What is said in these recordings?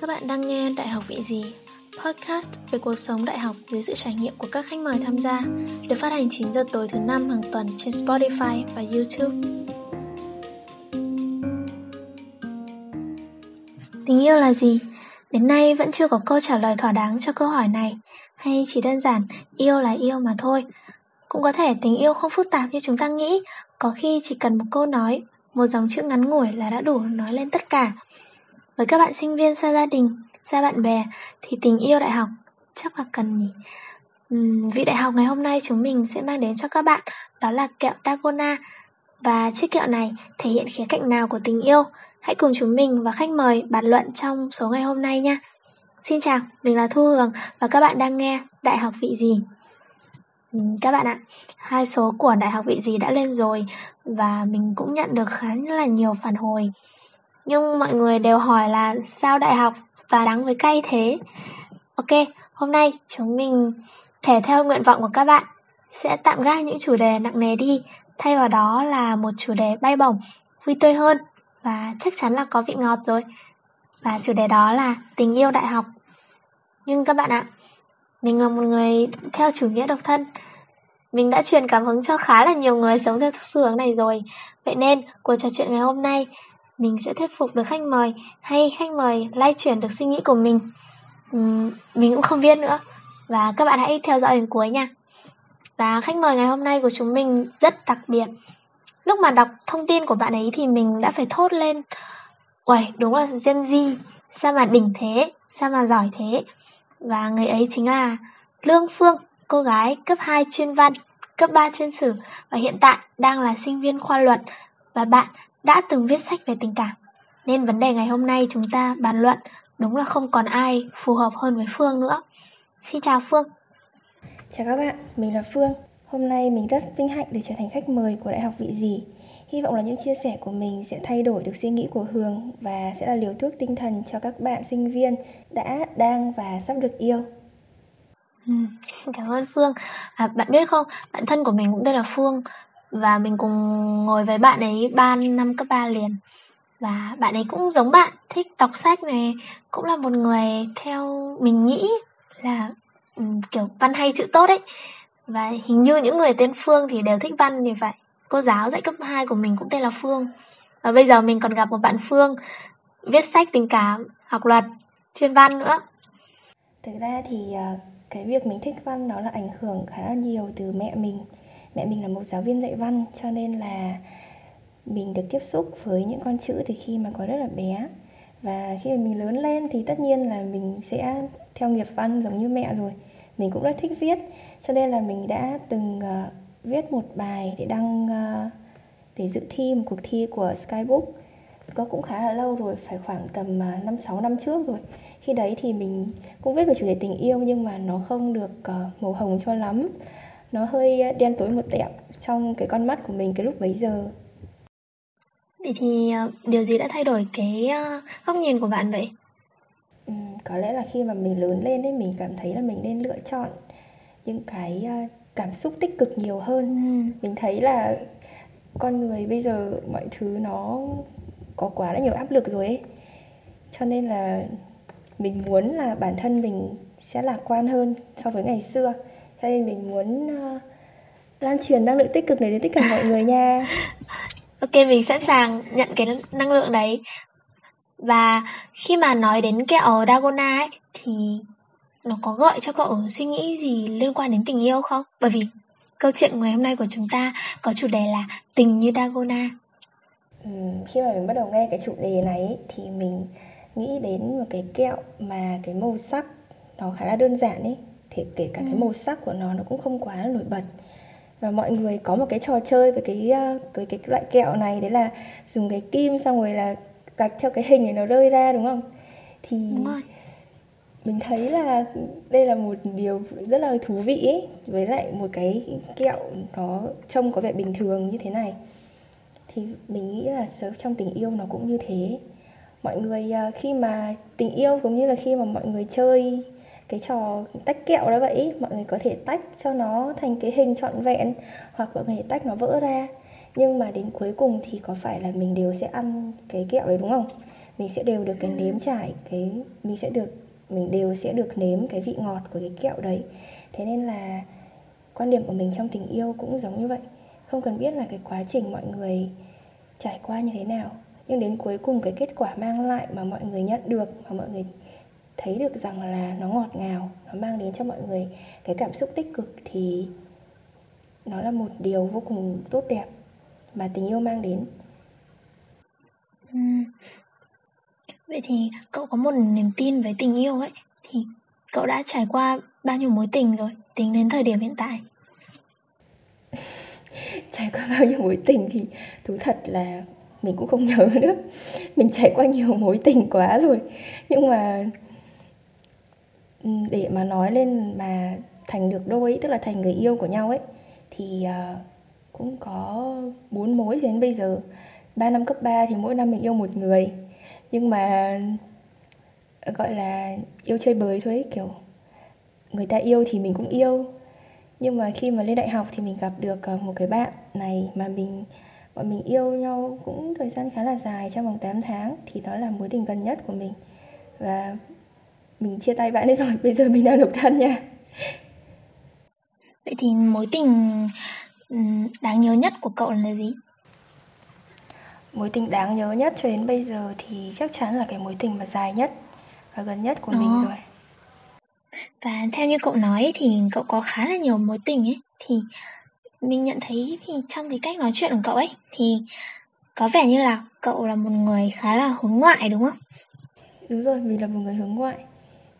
Các bạn đang nghe Đại học vị gì? Podcast về cuộc sống đại học dưới sự trải nghiệm của các khách mời tham gia, được phát hành 9 giờ tối thứ năm hàng tuần trên Spotify và YouTube. Tình yêu là gì? Đến nay vẫn chưa có câu trả lời thỏa đáng cho câu hỏi này, hay chỉ đơn giản yêu là yêu mà thôi. Cũng có thể tình yêu không phức tạp như chúng ta nghĩ, có khi chỉ cần một câu nói, một dòng chữ ngắn ngủi là đã đủ nói lên tất cả. Với các bạn sinh viên xa gia đình, xa bạn bè thì tình yêu đại học chắc là cần nhỉ. Uhm, vị đại học ngày hôm nay chúng mình sẽ mang đến cho các bạn đó là kẹo dagona và chiếc kẹo này thể hiện khía cạnh nào của tình yêu. Hãy cùng chúng mình và khách mời bàn luận trong số ngày hôm nay nha. Xin chào, mình là Thu Hường và các bạn đang nghe Đại học vị gì? Ừ, các bạn ạ, hai số của Đại học vị gì đã lên rồi và mình cũng nhận được khá là nhiều phản hồi. Nhưng mọi người đều hỏi là sao đại học và đắng với cay thế? Ok, hôm nay chúng mình thể theo nguyện vọng của các bạn sẽ tạm gác những chủ đề nặng nề đi, thay vào đó là một chủ đề bay bổng, vui tươi hơn và chắc chắn là có vị ngọt rồi. Và chủ đề đó là tình yêu đại học. Nhưng các bạn ạ, mình là một người theo chủ nghĩa độc thân. Mình đã truyền cảm hứng cho khá là nhiều người sống theo xu hướng này rồi. Vậy nên, cuộc trò chuyện ngày hôm nay, mình sẽ thuyết phục được khách mời hay khách mời lay chuyển được suy nghĩ của mình. Uhm, mình cũng không biết nữa. Và các bạn hãy theo dõi đến cuối nha. Và khách mời ngày hôm nay của chúng mình rất đặc biệt. Lúc mà đọc thông tin của bạn ấy thì mình đã phải thốt lên Uầy, đúng là Gen Z Sao mà đỉnh thế, sao mà giỏi thế Và người ấy chính là Lương Phương, cô gái cấp 2 chuyên văn, cấp 3 chuyên sử Và hiện tại đang là sinh viên khoa luật Và bạn đã từng viết sách về tình cảm Nên vấn đề ngày hôm nay chúng ta bàn luận Đúng là không còn ai phù hợp hơn với Phương nữa Xin chào Phương Chào các bạn, mình là Phương Hôm nay mình rất vinh hạnh để trở thành khách mời của Đại học Vị Gì. Hy vọng là những chia sẻ của mình sẽ thay đổi được suy nghĩ của Hường và sẽ là liều thuốc tinh thần cho các bạn sinh viên đã, đang và sắp được yêu. Ừ, cảm ơn Phương. À, bạn biết không, bạn thân của mình cũng tên là Phương và mình cùng ngồi với bạn ấy 3 năm cấp 3 liền. Và bạn ấy cũng giống bạn, thích đọc sách này, cũng là một người theo mình nghĩ là um, kiểu văn hay chữ tốt ấy và hình như những người tên Phương thì đều thích văn thì phải. Cô giáo dạy cấp 2 của mình cũng tên là Phương. Và bây giờ mình còn gặp một bạn Phương viết sách tình cảm, học luật, chuyên văn nữa. Thực ra thì uh cái việc mình thích văn nó là ảnh hưởng khá là nhiều từ mẹ mình. Mẹ mình là một giáo viên dạy văn cho nên là mình được tiếp xúc với những con chữ từ khi mà còn rất là bé. Và khi mà mình lớn lên thì tất nhiên là mình sẽ theo nghiệp văn giống như mẹ rồi mình cũng rất thích viết cho nên là mình đã từng uh, viết một bài để đăng uh, để dự thi một cuộc thi của Skybook có cũng khá là lâu rồi phải khoảng tầm uh, năm sáu năm trước rồi khi đấy thì mình cũng viết về chủ đề tình yêu nhưng mà nó không được uh, màu hồng cho lắm nó hơi đen tối một tẹo trong cái con mắt của mình cái lúc bấy giờ Vậy thì điều gì đã thay đổi cái góc nhìn của bạn vậy? Ừ, có lẽ là khi mà mình lớn lên ấy mình cảm thấy là mình nên lựa chọn những cái uh, cảm xúc tích cực nhiều hơn ừ. mình thấy là con người bây giờ mọi thứ nó có quá là nhiều áp lực rồi ấy cho nên là mình muốn là bản thân mình sẽ lạc quan hơn so với ngày xưa cho nên mình muốn uh, lan truyền năng lượng tích cực này đến tất cả mọi người nha ok mình sẵn sàng nhận cái năng lượng đấy và khi mà nói đến kẹo Dagona ấy thì nó có gợi cho cậu suy nghĩ gì liên quan đến tình yêu không? Bởi vì câu chuyện ngày hôm nay của chúng ta có chủ đề là tình như Dagona. Ừ, khi mà mình bắt đầu nghe cái chủ đề này thì mình nghĩ đến một cái kẹo mà cái màu sắc nó khá là đơn giản ấy thì kể cả ừ. cái màu sắc của nó nó cũng không quá nổi bật và mọi người có một cái trò chơi về cái cái cái loại kẹo này đấy là dùng cái kim xong rồi là gạch theo cái hình này nó rơi ra đúng không thì đúng rồi. mình thấy là đây là một điều rất là thú vị ấy với lại một cái kẹo nó trông có vẻ bình thường như thế này thì mình nghĩ là trong tình yêu nó cũng như thế. Mọi người à, khi mà tình yêu cũng như là khi mà mọi người chơi cái trò tách kẹo đó vậy mọi người có thể tách cho nó thành cái hình trọn vẹn hoặc mọi người tách nó vỡ ra. Nhưng mà đến cuối cùng thì có phải là mình đều sẽ ăn cái kẹo đấy đúng không? Mình sẽ đều được cái nếm trải cái mình sẽ được mình đều sẽ được nếm cái vị ngọt của cái kẹo đấy. Thế nên là quan điểm của mình trong tình yêu cũng giống như vậy không cần biết là cái quá trình mọi người trải qua như thế nào. Nhưng đến cuối cùng cái kết quả mang lại mà mọi người nhận được mà mọi người thấy được rằng là nó ngọt ngào nó mang đến cho mọi người cái cảm xúc tích cực thì nó là một điều vô cùng tốt đẹp mà tình yêu mang đến. Ừ. vậy thì cậu có một niềm tin với tình yêu ấy thì cậu đã trải qua bao nhiêu mối tình rồi tính đến thời điểm hiện tại trải qua bao nhiêu mối tình thì thú thật là mình cũng không nhớ nữa. Mình trải qua nhiều mối tình quá rồi. Nhưng mà để mà nói lên mà thành được đôi tức là thành người yêu của nhau ấy thì uh, cũng có bốn mối đến bây giờ. Ba năm cấp 3 thì mỗi năm mình yêu một người. Nhưng mà gọi là yêu chơi bời thôi ấy, kiểu người ta yêu thì mình cũng yêu nhưng mà khi mà lên đại học thì mình gặp được ờ, một cái bạn này mà mình bọn mình yêu nhau cũng thời gian khá là dài trong vòng 8 tháng thì đó là mối tình gần nhất của mình. Và mình chia tay bạn ấy rồi bây giờ mình đang độc thân nha. Vậy thì mối tình đáng nhớ nhất của cậu là gì? Mối tình đáng nhớ nhất cho đến bây giờ thì chắc chắn là cái mối tình mà dài nhất và gần nhất của Đó. mình rồi và theo như cậu nói thì cậu có khá là nhiều mối tình ấy thì mình nhận thấy thì trong cái cách nói chuyện của cậu ấy thì có vẻ như là cậu là một người khá là hướng ngoại đúng không? Đúng rồi, mình là một người hướng ngoại.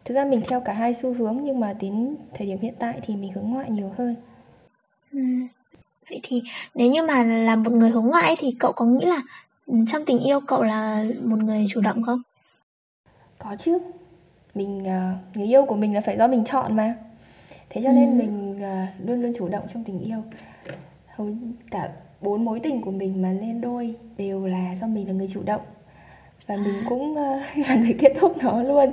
Thực ra mình theo cả hai xu hướng nhưng mà đến thời điểm hiện tại thì mình hướng ngoại nhiều hơn. Ừ. Vậy thì nếu như mà là một người hướng ngoại thì cậu có nghĩ là trong tình yêu cậu là một người chủ động không? Có chứ. Mình uh, người yêu của mình là phải do mình chọn mà. Thế cho nên ừ. mình uh, luôn luôn chủ động trong tình yêu. Hầu cả bốn mối tình của mình mà lên đôi đều là do mình là người chủ động và mình à. cũng uh, là người kết thúc nó luôn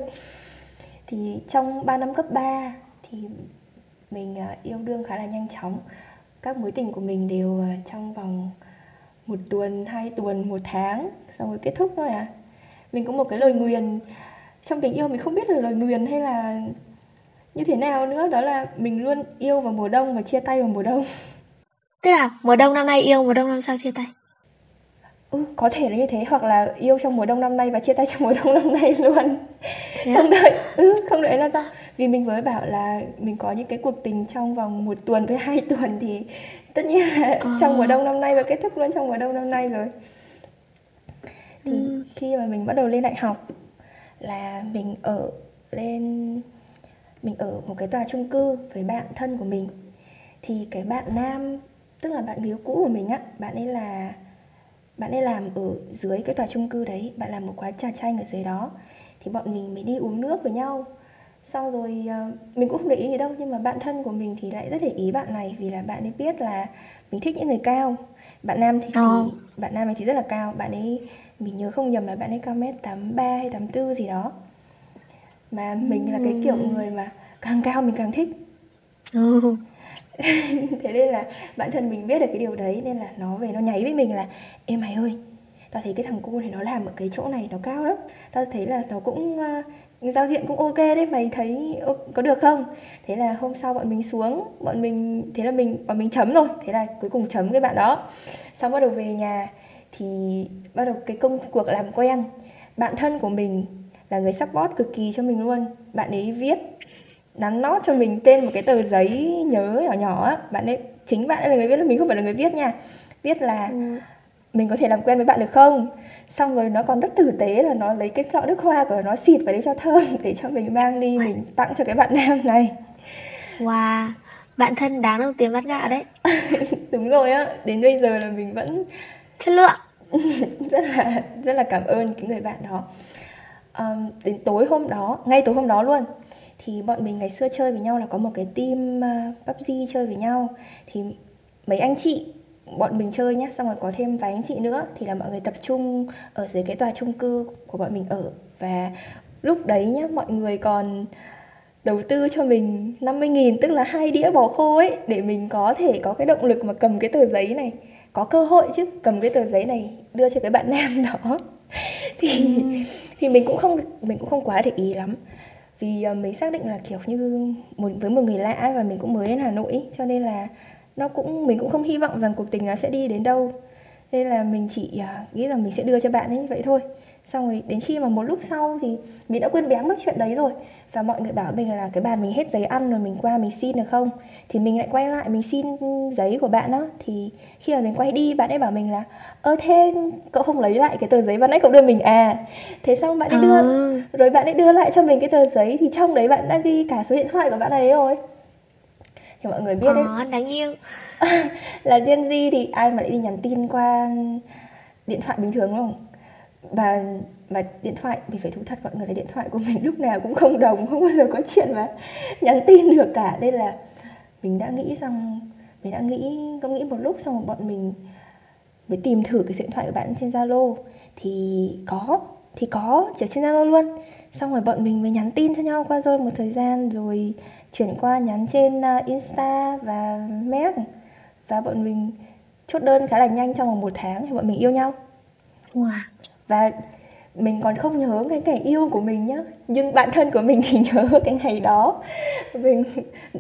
thì trong 3 năm cấp 3 thì mình uh, yêu đương khá là nhanh chóng các mối tình của mình đều uh, trong vòng một tuần hai tuần một tháng xong rồi kết thúc thôi à mình có một cái lời nguyền trong tình yêu mình không biết là lời nguyền hay là như thế nào nữa. Đó là mình luôn yêu vào mùa đông và chia tay vào mùa đông. Tức là mùa đông năm nay yêu mùa đông năm sau chia tay? Ừ, có thể là như thế. Hoặc là yêu trong mùa đông năm nay và chia tay trong mùa đông năm nay luôn. Không đợi. Ừ, không đợi là sao vì mình mới bảo là mình có những cái cuộc tình trong vòng một tuần với hai tuần thì tất nhiên là à. trong mùa đông năm nay và kết thúc luôn trong mùa đông năm nay rồi. Thì ừ. khi mà mình bắt đầu lên đại học là mình ở lên mình ở một cái tòa chung cư với bạn thân của mình. Thì cái bạn nam tức là bạn người yêu cũ của mình á bạn ấy là bạn ấy làm ở dưới cái tòa chung cư đấy bạn làm một quán trà chanh ở dưới đó. Thì bọn mình mới đi uống nước với nhau. Xong rồi uh, mình cũng không để ý gì đâu nhưng mà bạn thân của mình thì lại rất để ý bạn này vì là bạn ấy biết là mình thích những người cao. Bạn nam thì, oh. thì bạn nam ấy thì rất là cao bạn ấy mình nhớ không nhầm là bạn ấy cao mét tám ba hay tám tư gì đó. Mà mình là cái kiểu người mà càng cao mình càng thích. Ừ. thế nên là bản thân mình biết được cái điều đấy nên là nó về nó nháy với mình là em mày ơi tao thấy cái thằng cu này nó làm ở cái chỗ này nó cao lắm. Tao thấy là nó cũng uh, giao diện cũng ok đấy mày thấy có được không? Thế là hôm sau bọn mình xuống bọn mình thế là mình bọn mình chấm rồi thế là cuối cùng chấm cái bạn đó. Xong bắt đầu về nhà thì bắt đầu cái công cuộc làm quen. Bạn thân của mình là người support cực kỳ cho mình luôn. Bạn ấy viết nắn nót cho mình tên một cái tờ giấy nhớ nhỏ nhỏ á. Bạn ấy chính bạn ấy là người viết mình không phải là người viết nha. Viết là ừ. mình có thể làm quen với bạn được không? Xong rồi nó còn rất tử tế là nó lấy cái lọ nước hoa của nó xịt vào đấy cho thơm để cho mình mang đi mình tặng cho cái bạn nam này. Wow bạn thân đáng đồng tiền bát gạo đấy. Đúng rồi á đến bây giờ là mình vẫn chất lượng rất là rất là cảm ơn cái người bạn đó. Um, đến tối hôm đó ngay tối hôm đó luôn thì bọn mình ngày xưa chơi với nhau là có một cái team ờ, uh, PUBG chơi với nhau. Thì mấy anh chị bọn mình chơi nhá xong rồi có thêm vài anh chị nữa thì là mọi người tập trung ở dưới cái tòa chung cư của bọn mình ở. Và lúc đấy nhá mọi người còn đầu tư cho mình 50 nghìn tức là hai đĩa bò khô ấy để mình có thể có cái động lực mà cầm cái tờ giấy này có cơ hội chứ cầm cái tờ giấy này đưa cho cái bạn nam đó. Thì ừ. thì mình cũng không mình cũng không quá để ý lắm. Vì uh, mình xác định là kiểu như một với một người lạ và mình cũng mới đến Hà Nội cho nên là nó cũng mình cũng không hy vọng rằng cuộc tình nó sẽ đi đến đâu. Nên là mình chỉ uh, nghĩ rằng mình sẽ đưa cho bạn ấy vậy thôi xong rồi đến khi mà một lúc sau thì mình đã quên béng mất chuyện đấy rồi. Và mọi người bảo mình là cái bàn mình hết giấy ăn rồi mình qua mình xin được không? Thì mình lại quay lại mình xin giấy của bạn đó thì khi mà mình quay đi bạn ấy bảo mình là ơ thế cậu không lấy lại cái tờ giấy ban nãy cậu đưa mình à? Thế xong bạn ấy đưa à. rồi bạn ấy đưa lại cho mình cái tờ giấy thì trong đấy bạn đã ghi cả số điện thoại của bạn ấy rồi. Thì mọi người biết đấy. à, đáng yêu. Là Gen Z thì ai mà lại đi nhắn tin qua điện thoại bình thường không và mà điện thoại, mình phải thú thật mọi người là điện thoại của mình. Lúc nào cũng không đồng, không bao giờ có chuyện mà nhắn tin được cả. Nên là mình đã nghĩ rằng mình đã nghĩ, có nghĩ một lúc xong rồi bọn mình mới tìm thử cái điện thoại của bạn trên Zalo. Thì có thì có, chỉ trên Zalo luôn. Xong rồi bọn mình mới nhắn tin cho nhau qua rồi một thời gian rồi chuyển qua nhắn trên à, Insta và mail và bọn mình chốt đơn khá là nhanh trong vòng một tháng thì bọn mình yêu nhau. Wow và mình còn không nhớ cái ngày yêu của mình nhá. Nhưng bạn thân của mình thì nhớ cái ngày đó. Mình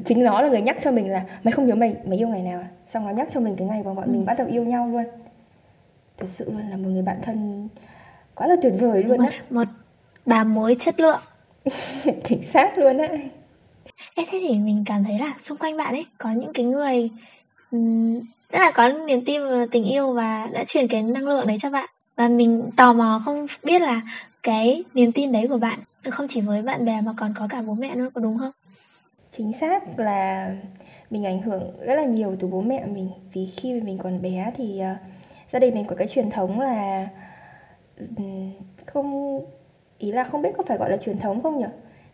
chính nó là người nhắc cho mình là mày không nhớ mày mày yêu ngày nào à? Xong nó nhắc cho mình cái ngày mà bọn ừ. mình bắt đầu yêu nhau luôn. Thật sự luôn là một người bạn thân quá là tuyệt vời luôn á. Một, bà mối chất lượng. Chính xác luôn á. Ê, thế thì mình cảm thấy là xung quanh bạn ấy có những cái người um, rất là có niềm tin vào tình yêu và đã truyền cái năng lượng đấy cho bạn và mình tò mò không biết là cái niềm tin đấy của bạn không chỉ với bạn bè mà còn có cả bố mẹ nữa có đúng không? Chính xác là mình ảnh hưởng rất là nhiều từ bố mẹ mình. Vì khi mình còn bé thì uh, gia đình mình có cái truyền thống là um, không ý là không biết có phải gọi là truyền thống không nhỉ?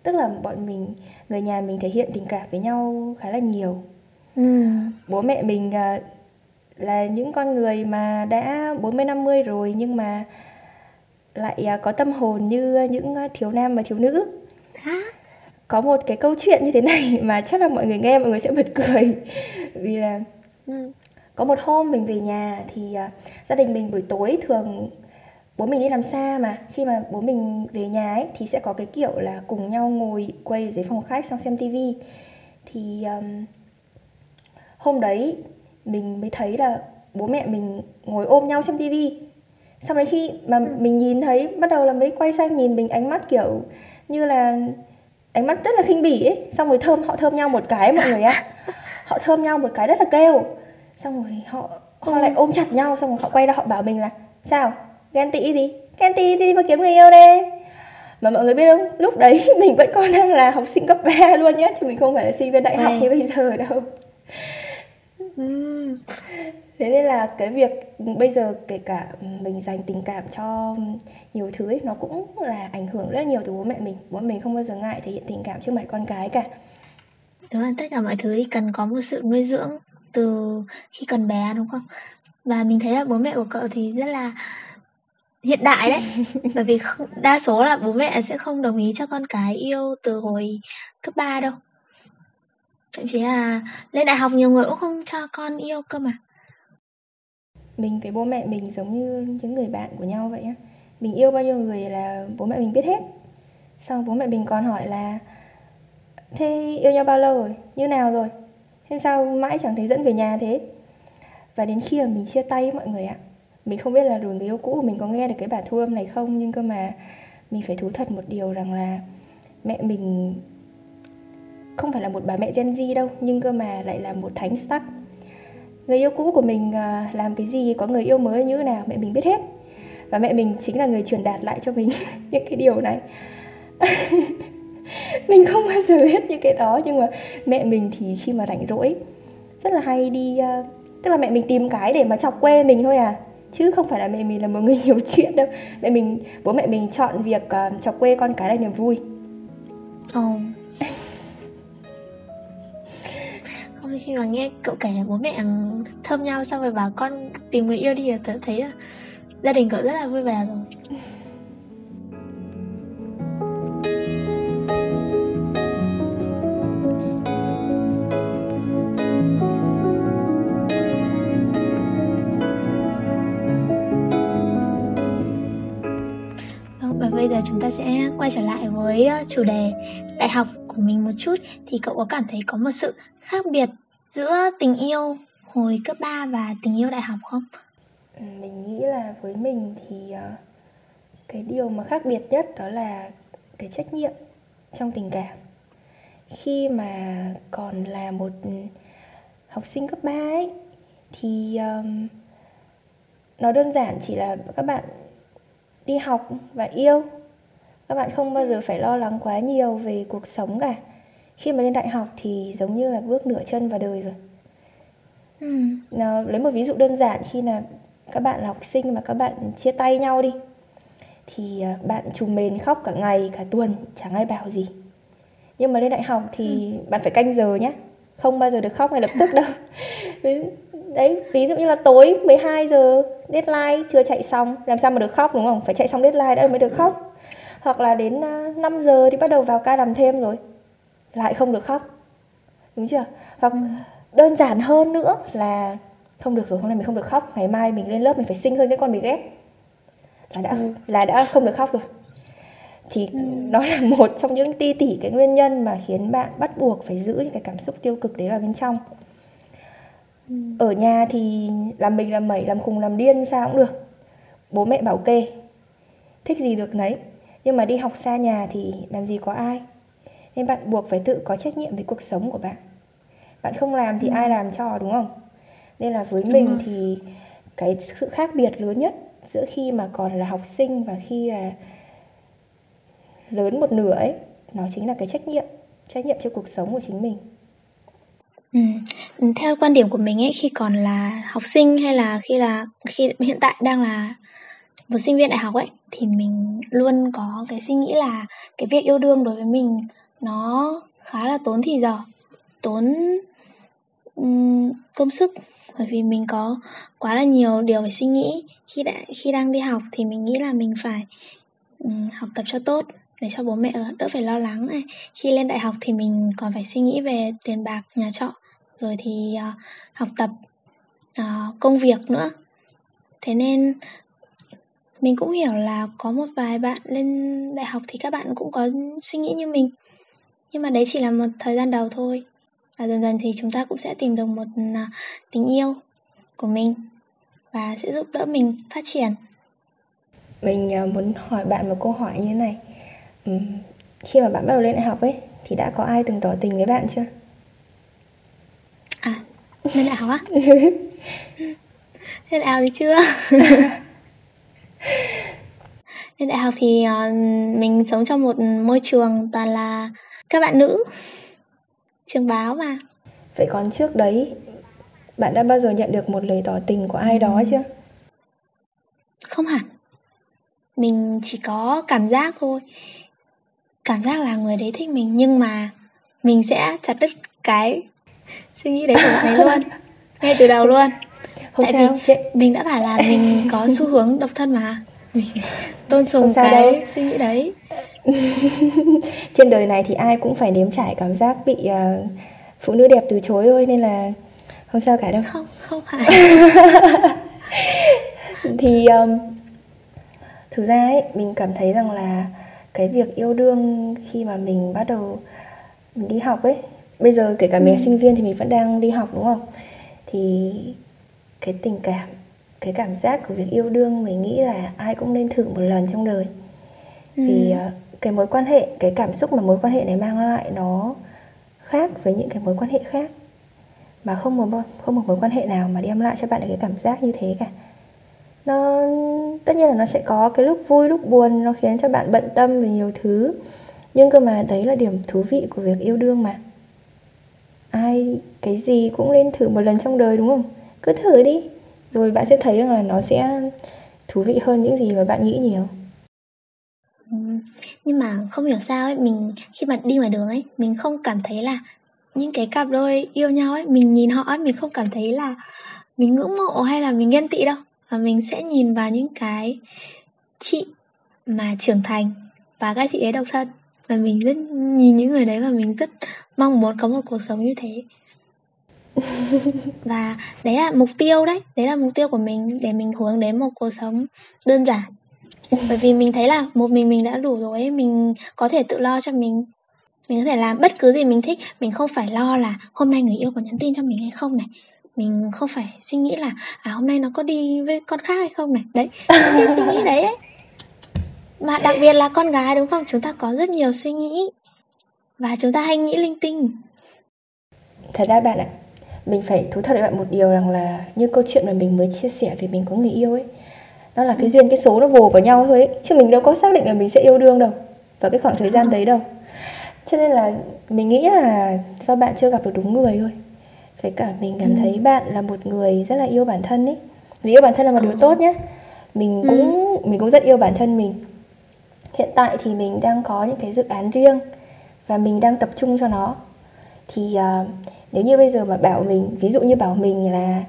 Tức là bọn mình người nhà mình thể hiện tình cảm với nhau khá là nhiều. Ừ. bố mẹ mình uh, là những con người mà đã 40 50 rồi nhưng mà lại à, có tâm hồn như những à, thiếu nam và thiếu nữ. Hả? Có một cái câu chuyện như thế này mà chắc là mọi người nghe mọi người sẽ bật cười vì là ừ. có một hôm mình về nhà thì uh, gia đình mình buổi tối thường bố mình đi làm xa mà khi mà bố mình về nhà ấy thì sẽ có cái kiểu là cùng nhau ngồi quay dưới phòng khách xong xem tivi thì um, hôm đấy mình mới thấy là bố mẹ mình ngồi ôm nhau xem tivi xong đấy khi mà ừ. mình nhìn thấy bắt đầu là mới quay sang nhìn mình ánh mắt kiểu như là ánh mắt rất là khinh bỉ ấy. Xong rồi thơm họ thơm nhau một cái mọi người ạ. Họ thơm nhau một cái rất là kêu. Xong rồi họ họ ừ. lại ôm chặt nhau xong rồi họ quay ra họ bảo mình là sao? Ghen tị gì? Ghen tị đi mà kiếm người yêu đây mà mọi người biết không? Lúc đấy mình vẫn còn đang là học sinh cấp 3 luôn nhé chứ mình không phải là sinh viên đại học như bây giờ đâu thế nên là cái việc bây giờ kể cả mình dành tình cảm cho nhiều thứ ấy, nó cũng là ảnh hưởng rất nhiều từ bố mẹ mình. Bố mẹ mình không bao giờ ngại thể hiện tình cảm trước mặt con cái cả. Đúng là tất cả mọi thứ cần có một sự nuôi dưỡng từ khi còn bé đúng không? Và mình thấy là bố mẹ của cậu thì rất là hiện đại đấy. Bởi vì đa số là bố mẹ sẽ không đồng ý cho con cái yêu từ hồi cấp 3 đâu thậm chí là lên đại học nhiều người cũng không cho con yêu cơ mà. Mình với bố mẹ mình giống như những người bạn của nhau vậy á. Mình yêu bao nhiêu người là bố mẹ mình biết hết. Sau bố mẹ mình còn hỏi là, thế yêu nhau bao lâu rồi? Như nào rồi? Thế sao mãi chẳng thấy dẫn về nhà thế? Và đến khi mà mình chia tay mọi người ạ, mình không biết là rồi người yêu cũ của mình có nghe được cái bản thu âm này không, nhưng cơ mà mình phải thú thật một điều rằng là mẹ mình không phải là một bà mẹ Gen Z đâu nhưng cơ mà lại là một thánh sắc. Người yêu cũ của mình à, làm cái gì có người yêu mới như thế nào mẹ mình biết hết. Và mẹ mình chính là người truyền đạt lại cho mình những cái điều này. Mình không bao giờ biết những cái đó nhưng mà mẹ mình thì khi mà rảnh rỗi rất là hay đi uh, tức là mẹ mình tìm cái để mà chọc quê mình thôi à. Chứ không phải là mẹ mình là một người nhiều chuyện đâu. Mẹ mình bố mẹ mình chọn việc uh, chọc quê con cái là niềm vui. Oh. khi mà nghe cậu kể bố mẹ thơm nhau xong rồi bảo con tìm người yêu đi thì tớ thấy gia đình cậu rất là vui vẻ rồi. Vâng, bây giờ chúng ta sẽ quay trở lại với ờ, chủ đề đại học của mình một chút. Thì cậu có cảm thấy có một sự khác biệt giữa tình yêu hồi cấp 3 và tình yêu đại học không? Ừ, mình nghĩ là với mình thì ờ, cái điều mà khác biệt nhất đó là cái trách nhiệm trong tình cảm. Khi mà còn là một học sinh cấp 3 ấy thì um, nó đơn giản chỉ là các bạn đi học và yêu. Các bạn không bao giờ phải lo lắng quá nhiều về cuộc sống cả khi mà lên đại học thì giống như là bước nửa chân vào đời rồi. Ừ. Nào, lấy một ví dụ đơn giản khi là các bạn là học sinh mà các bạn chia tay nhau đi thì à, bạn trùm mền khóc cả ngày cả tuần chẳng ai bảo gì. Nhưng mà lên đại học thì ừ. bạn phải canh giờ nhé không bao giờ được khóc ngay lập tức đâu. Đấy ví dụ như là tối 12 giờ deadline chưa chạy xong làm sao mà được khóc đúng không? Phải chạy xong deadline đã mới được khóc. Hoặc là đến 5 à, giờ thì bắt đầu vào ca làm thêm rồi lại không được khóc. Đúng chưa? Hoặc đơn giản hơn nữa là không được rồi hôm nay mình không được khóc ngày mai mình lên lớp mình phải xinh hơn cái con mình ghét. Là đã ừ. là đã không được khóc rồi. Thì ừ. nó là một trong những ti tỉ cái nguyên nhân mà khiến bạn bắt buộc phải giữ những cái cảm xúc tiêu cực đấy vào bên trong. Ừ. ở nhà thì làm mình làm mẩy làm khùng làm điên sao cũng được. Bố mẹ bảo kê thích gì được nấy nhưng mà đi học xa nhà thì làm gì có ai nên bạn buộc phải tự có trách nhiệm với cuộc sống của bạn bạn không làm thì ừ. ai làm cho đúng không nên là với đúng mình thì cái sự khác biệt lớn nhất giữa khi mà còn là học sinh và khi là lớn một nửa ấy nó chính là cái trách nhiệm trách nhiệm cho cuộc sống của chính mình Ừ. Theo quan điểm của mình ấy khi còn là học sinh hay là khi là khi hiện tại đang là một sinh viên đại học ấy thì mình luôn có cái suy nghĩ là cái việc yêu đương đối với mình nó khá là tốn thì giờ tốn um, công sức. Bởi vì mình có quá là nhiều điều phải suy nghĩ. Khi đã khi đang đi học thì mình nghĩ là mình phải um, học tập cho tốt để cho bố mẹ đỡ phải lo lắng này. Khi lên đại học thì mình còn phải suy nghĩ về tiền bạc nhà trọ rồi thì uh, học tập uh, công việc nữa. Thế nên mình cũng hiểu là có một vài bạn lên đại học thì các bạn cũng có suy nghĩ như mình nhưng mà đấy chỉ là một thời gian đầu thôi. Và dần dần thì chúng ta cũng sẽ tìm được một uh, tình yêu của mình và sẽ giúp đỡ mình phát triển. Mình uh, muốn hỏi bạn một câu hỏi như thế này. Khi mà bạn bắt đầu lên đại học ấy thì đã có ai từng tỏ tình với bạn chưa? À lên đại học á? Lên đại học thì chưa. Lên đại học thì uh, mình sống trong một môi trường toàn là các bạn nữ. Trường báo mà. Vậy còn trước đấy bạn đã bao giờ nhận được một lời tỏ tình của ai đó chưa? Không hẳn. Mình chỉ có cảm giác thôi. Cảm giác là người đấy thích mình nhưng mà mình sẽ chặt đứt cái suy nghĩ đấy của bạn ấy luôn. Ngay từ đầu luôn. Không tại sao, vì mình đã bảo là mình có xu hướng độc thân mà. Mình tôn sùng cái đâu. suy nghĩ đấy trên đời này thì ai cũng phải nếm trải cảm giác bị uh, phụ nữ đẹp từ chối thôi nên là không sao cả đâu không không phải thì um, thực ra ấy mình cảm thấy rằng là cái việc yêu đương khi mà mình bắt đầu mình đi học ấy bây giờ kể cả ừ. mình sinh viên thì mình vẫn đang đi học đúng không thì cái tình cảm cái cảm giác của việc yêu đương mình nghĩ là ai cũng nên thử một lần trong đời ừ. vì uh, cái mối quan hệ, cái cảm xúc mà mối quan hệ này mang lại nó khác với những cái mối quan hệ khác. Mà không một không một mối quan hệ nào mà đem lại cho bạn được cái cảm giác như thế cả. Nó, tất nhiên là nó sẽ có cái lúc vui, lúc buồn, nó khiến cho bạn bận tâm về nhiều thứ. Nhưng cơ mà đấy là điểm thú vị của việc yêu đương mà. Ai, cái gì cũng nên thử một lần trong đời, đúng không? Cứ thử đi, rồi bạn sẽ thấy rằng là nó sẽ thú vị hơn những gì mà bạn nghĩ nhiều nhưng mà không hiểu sao ấy, mình khi mà đi ngoài đường ấy, mình không cảm thấy là những cái cặp đôi yêu nhau ấy, mình nhìn họ ấy, mình không cảm thấy là mình ngưỡng mộ hay là mình ghen tị đâu. Và mình sẽ nhìn vào những cái chị mà trưởng thành và các chị ấy độc thân. Và mình rất nhìn những người đấy và mình rất mong muốn có một cuộc sống như thế. Và đấy là mục tiêu đấy đấy là mục tiêu của mình để mình hướng đến một cuộc sống đơn giản bởi vì mình thấy là một mình mình đã đủ rồi ấy. mình có thể tự lo cho mình. Mình có thể làm bất cứ gì mình thích mình không phải lo là hôm nay người yêu có nhắn tin cho mình hay không này. Mình không phải suy nghĩ là à hôm nay nó có đi với con khác hay không này. Đấy cái suy nghĩ đấy ấy. mà đặc biệt là con gái đúng không? Chúng ta có rất nhiều suy nghĩ. Và chúng ta hay nghĩ linh tinh. Thật ra bạn ạ mình phải thú thật với bạn một điều rằng là như câu chuyện mà mình mới chia sẻ về mình có người yêu ấy nó là cái duyên cái số nó vồ vào nhau thôi ấy. chứ mình đâu có xác định là mình sẽ yêu đương đâu vào cái khoảng thời gian đấy đâu cho nên là mình nghĩ là do bạn chưa gặp được đúng người thôi với cả mình cảm ừ. thấy bạn là một người rất là yêu bản thân ấy vì yêu bản thân là một điều tốt nhé mình ừ. cũng ừ. mình cũng rất yêu bản thân mình hiện tại thì mình đang có những cái dự án riêng và mình đang tập trung cho nó thì uh, nếu như bây giờ mà bảo mình ví dụ như bảo mình là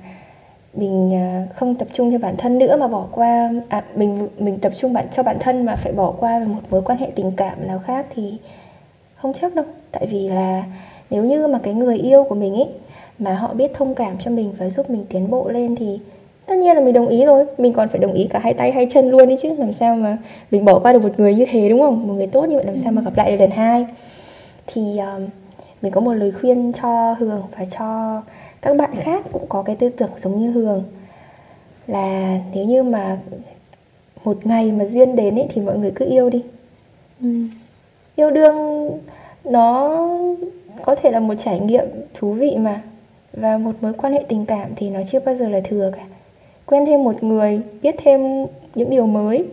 mình à, không tập trung cho bản thân nữa mà bỏ qua à, mình mình tập trung bản cho bản thân mà phải bỏ qua một mối quan hệ tình cảm nào khác thì không chắc đâu. Tại vì là nếu như mà cái người yêu của mình ấy mà họ biết thông cảm cho mình và giúp mình tiến bộ lên thì tất nhiên là mình đồng ý rồi. Mình còn phải đồng ý cả hai tay hai chân luôn đi chứ. Làm sao mà mình bỏ qua được một người như thế đúng không? Một người tốt như vậy làm sao mà gặp lại được lần hai? Thì um, mình có một lời khuyên cho hường và cho các bạn khác cũng có cái tư tưởng giống như hường. Là nếu như mà một ngày mà duyên đến ấy thì mọi người cứ yêu đi. Ừ. yêu đương nó có thể là một trải nghiệm thú vị mà. Và một mối quan hệ tình cảm thì nó chưa bao giờ là thừa cả. Quen thêm một người biết thêm những điều mới.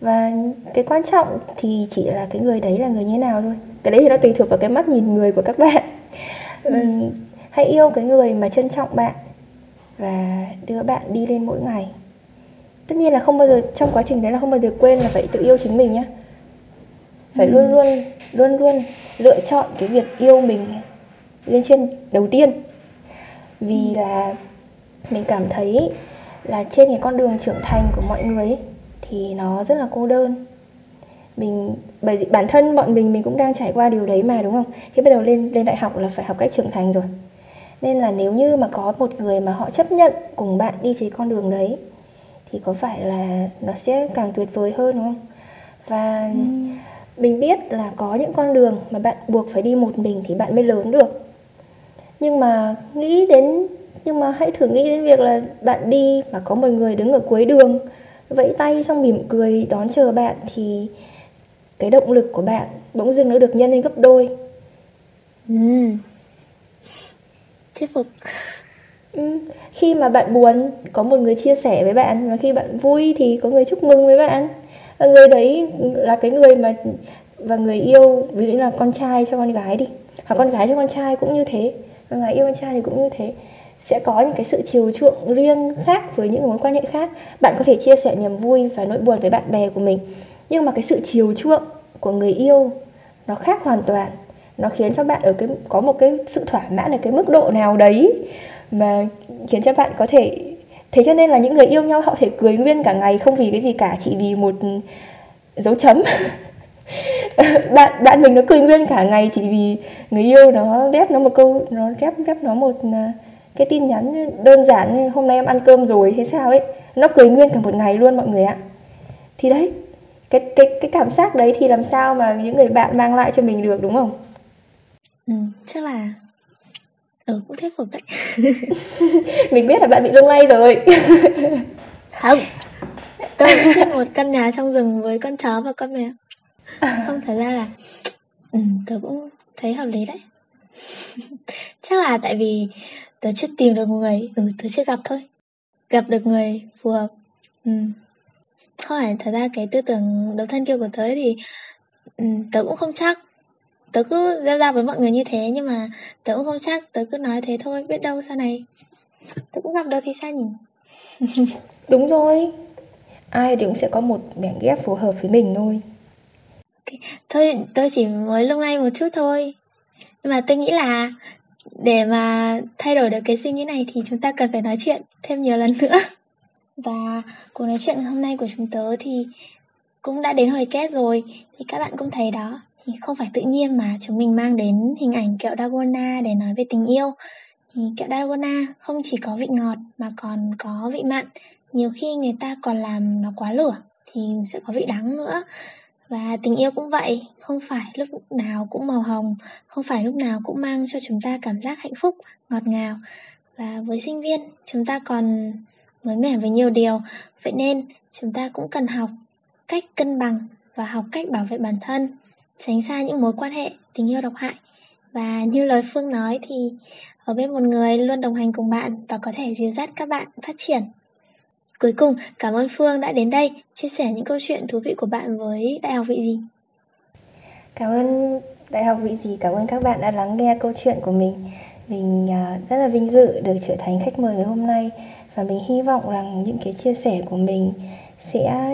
Và cái quan trọng thì chỉ là cái người đấy là người như thế nào thôi. Cái đấy thì nó tùy thuộc vào cái mắt nhìn người của các bạn. Ừ. hãy yêu cái người mà trân trọng bạn và đưa bạn đi lên mỗi ngày. Tất nhiên là không bao giờ trong quá trình đấy là không bao giờ quên là phải tự yêu chính mình nhé phải ừ. luôn luôn luôn luôn lựa chọn cái việc yêu mình lên trên đầu tiên. Vì là mình cảm thấy là trên cái con đường trưởng thành của mọi người ấy, thì nó rất là cô đơn. Mình bởi vì bản thân bọn mình mình cũng đang trải qua điều đấy mà đúng không? Khi bắt đầu lên lên đại học là phải học cách trưởng thành rồi nên là nếu như mà có một người mà họ chấp nhận cùng bạn đi trên con đường đấy thì có phải là nó sẽ càng tuyệt vời hơn đúng không và ừ. mình biết là có những con đường mà bạn buộc phải đi một mình thì bạn mới lớn được nhưng mà nghĩ đến nhưng mà hãy thử nghĩ đến việc là bạn đi mà có một người đứng ở cuối đường vẫy tay xong mỉm cười đón chờ bạn thì cái động lực của bạn bỗng dưng nó được nhân lên gấp đôi ừ thuyết phục. Ừ. khi mà bạn buồn, có một người chia sẻ với bạn và khi bạn vui thì có người chúc mừng với bạn. Và người đấy là cái người mà, và người yêu, ví dụ như là con trai cho con gái đi, hoặc con gái cho con trai cũng như thế và người yêu con trai thì cũng như thế. Sẽ có những cái sự chiều chuộng riêng khác với những mối quan hệ khác. Bạn có thể chia sẻ niềm vui và nỗi buồn với bạn bè của mình, nhưng mà cái sự chiều chuộng của người yêu nó khác hoàn toàn nó khiến cho bạn ở cái, có một cái sự thỏa mãn ở cái mức độ nào đấy mà khiến cho bạn có thể, thế cho nên là những người yêu nhau họ thể cười nguyên cả ngày không vì cái gì cả, chỉ vì một dấu chấm. Bạn bạn mình nó cười nguyên cả ngày chỉ vì người yêu nó rep nó một câu, nó rep rep nó một à, cái tin nhắn đơn giản, hôm nay em ăn cơm rồi hay sao ấy. Nó cười nguyên cả một ngày luôn mọi người ạ. Thì đấy, cái cái cái cảm giác đấy thì làm sao mà những người bạn mang lại cho mình được, đúng không? Ừ, chắc là ừ cũng thuyết phục đấy. Mình biết là bạn bị lung lay rồi. Không tôi thích một căn nhà trong rừng với con chó và con mèo. Không thật ra là ừ, tớ cũng thấy hợp lý đấy. Chắc là tại vì tớ chưa tìm được người ừ tớ chưa gặp thôi. Gặp được người phù hợp ừ. Không phải thật ra cái tư tưởng đấu thân kia của tớ thì um, tớ cũng không chắc tớ cứ giao ra với mọi người như thế nhưng mà tớ cũng không chắc tớ cứ nói thế thôi biết đâu sau này tớ cũng gặp được thì sao nhỉ? Đúng rồi ai thì cũng sẽ có một mảnh ghép phù hợp với mình thôi. Okay. thôi tôi chỉ mới lung lay một chút thôi. Nhưng mà tôi nghĩ là để mà thay đổi được cái suy nghĩ này thì chúng ta cần phải nói chuyện thêm nhiều lần nữa. Và cuộc nói chuyện hôm nay của chúng tớ thì cũng đã đến hồi kết rồi Thì các bạn cũng thấy đó thì không phải tự nhiên mà chúng mình mang đến hình ảnh kẹo Dalgona để nói về tình yêu. Thì kẹo Dalgona không chỉ có vị ngọt mà còn có vị mặn. Nhiều khi người ta còn làm nó quá lửa thì sẽ có vị đắng nữa. Và tình yêu cũng vậy, không phải lúc nào cũng màu hồng, không phải lúc nào cũng mang cho chúng ta cảm giác hạnh phúc, ngọt ngào. Và với sinh viên, chúng ta còn mới mẻ với nhiều điều. Vậy nên chúng ta cũng cần học cách cân bằng và học cách bảo vệ bản thân tránh xa những mối quan hệ, tình yêu độc hại. Và như lời phương nói thì ở bên một người luôn đồng hành cùng bạn và có thể dìu dắt các bạn phát triển. Cuối cùng, cảm ơn phương đã đến đây chia sẻ những câu chuyện thú vị của bạn với đại học vị gì. Cảm ơn đại học vị gì, cảm ơn các bạn đã lắng nghe câu chuyện của mình. Mình à, rất là vinh dự được trở thành khách mời ngày hôm nay và mình hy vọng rằng những cái chia sẻ của mình sẽ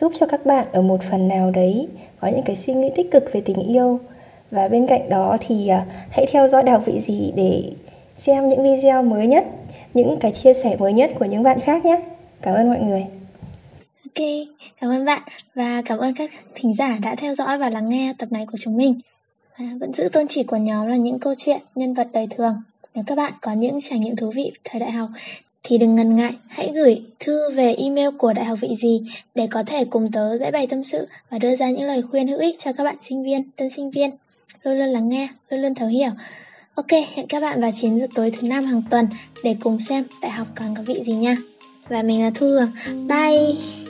giúp cho các bạn ở một phần nào đấy có những cái suy nghĩ tích cực về tình yêu. Và bên cạnh đó thì à, hãy theo dõi đào vị gì để xem những video mới nhất, những cái chia sẻ mới nhất của những bạn khác nhé. Cảm ơn mọi người. Ok, cảm ơn bạn và cảm ơn các thính giả đã theo dõi và lắng nghe tập này của chúng mình. Và vẫn giữ tôn chỉ của nhóm là những câu chuyện, nhân vật đời thường. Nếu các bạn có những trải nghiệm thú vị thời đại học thì đừng ngần ngại, hãy gửi thư về email của Đại học Vị Gì để có thể cùng tớ giải bày tâm sự và đưa ra những lời khuyên hữu ích cho các bạn sinh viên, tân sinh viên. Luôn luôn lắng nghe, luôn luôn thấu hiểu. Ok, hẹn các bạn vào 9 giờ tối thứ năm hàng tuần để cùng xem đại học còn có vị gì nha. Và mình là Thu Hương. Bye!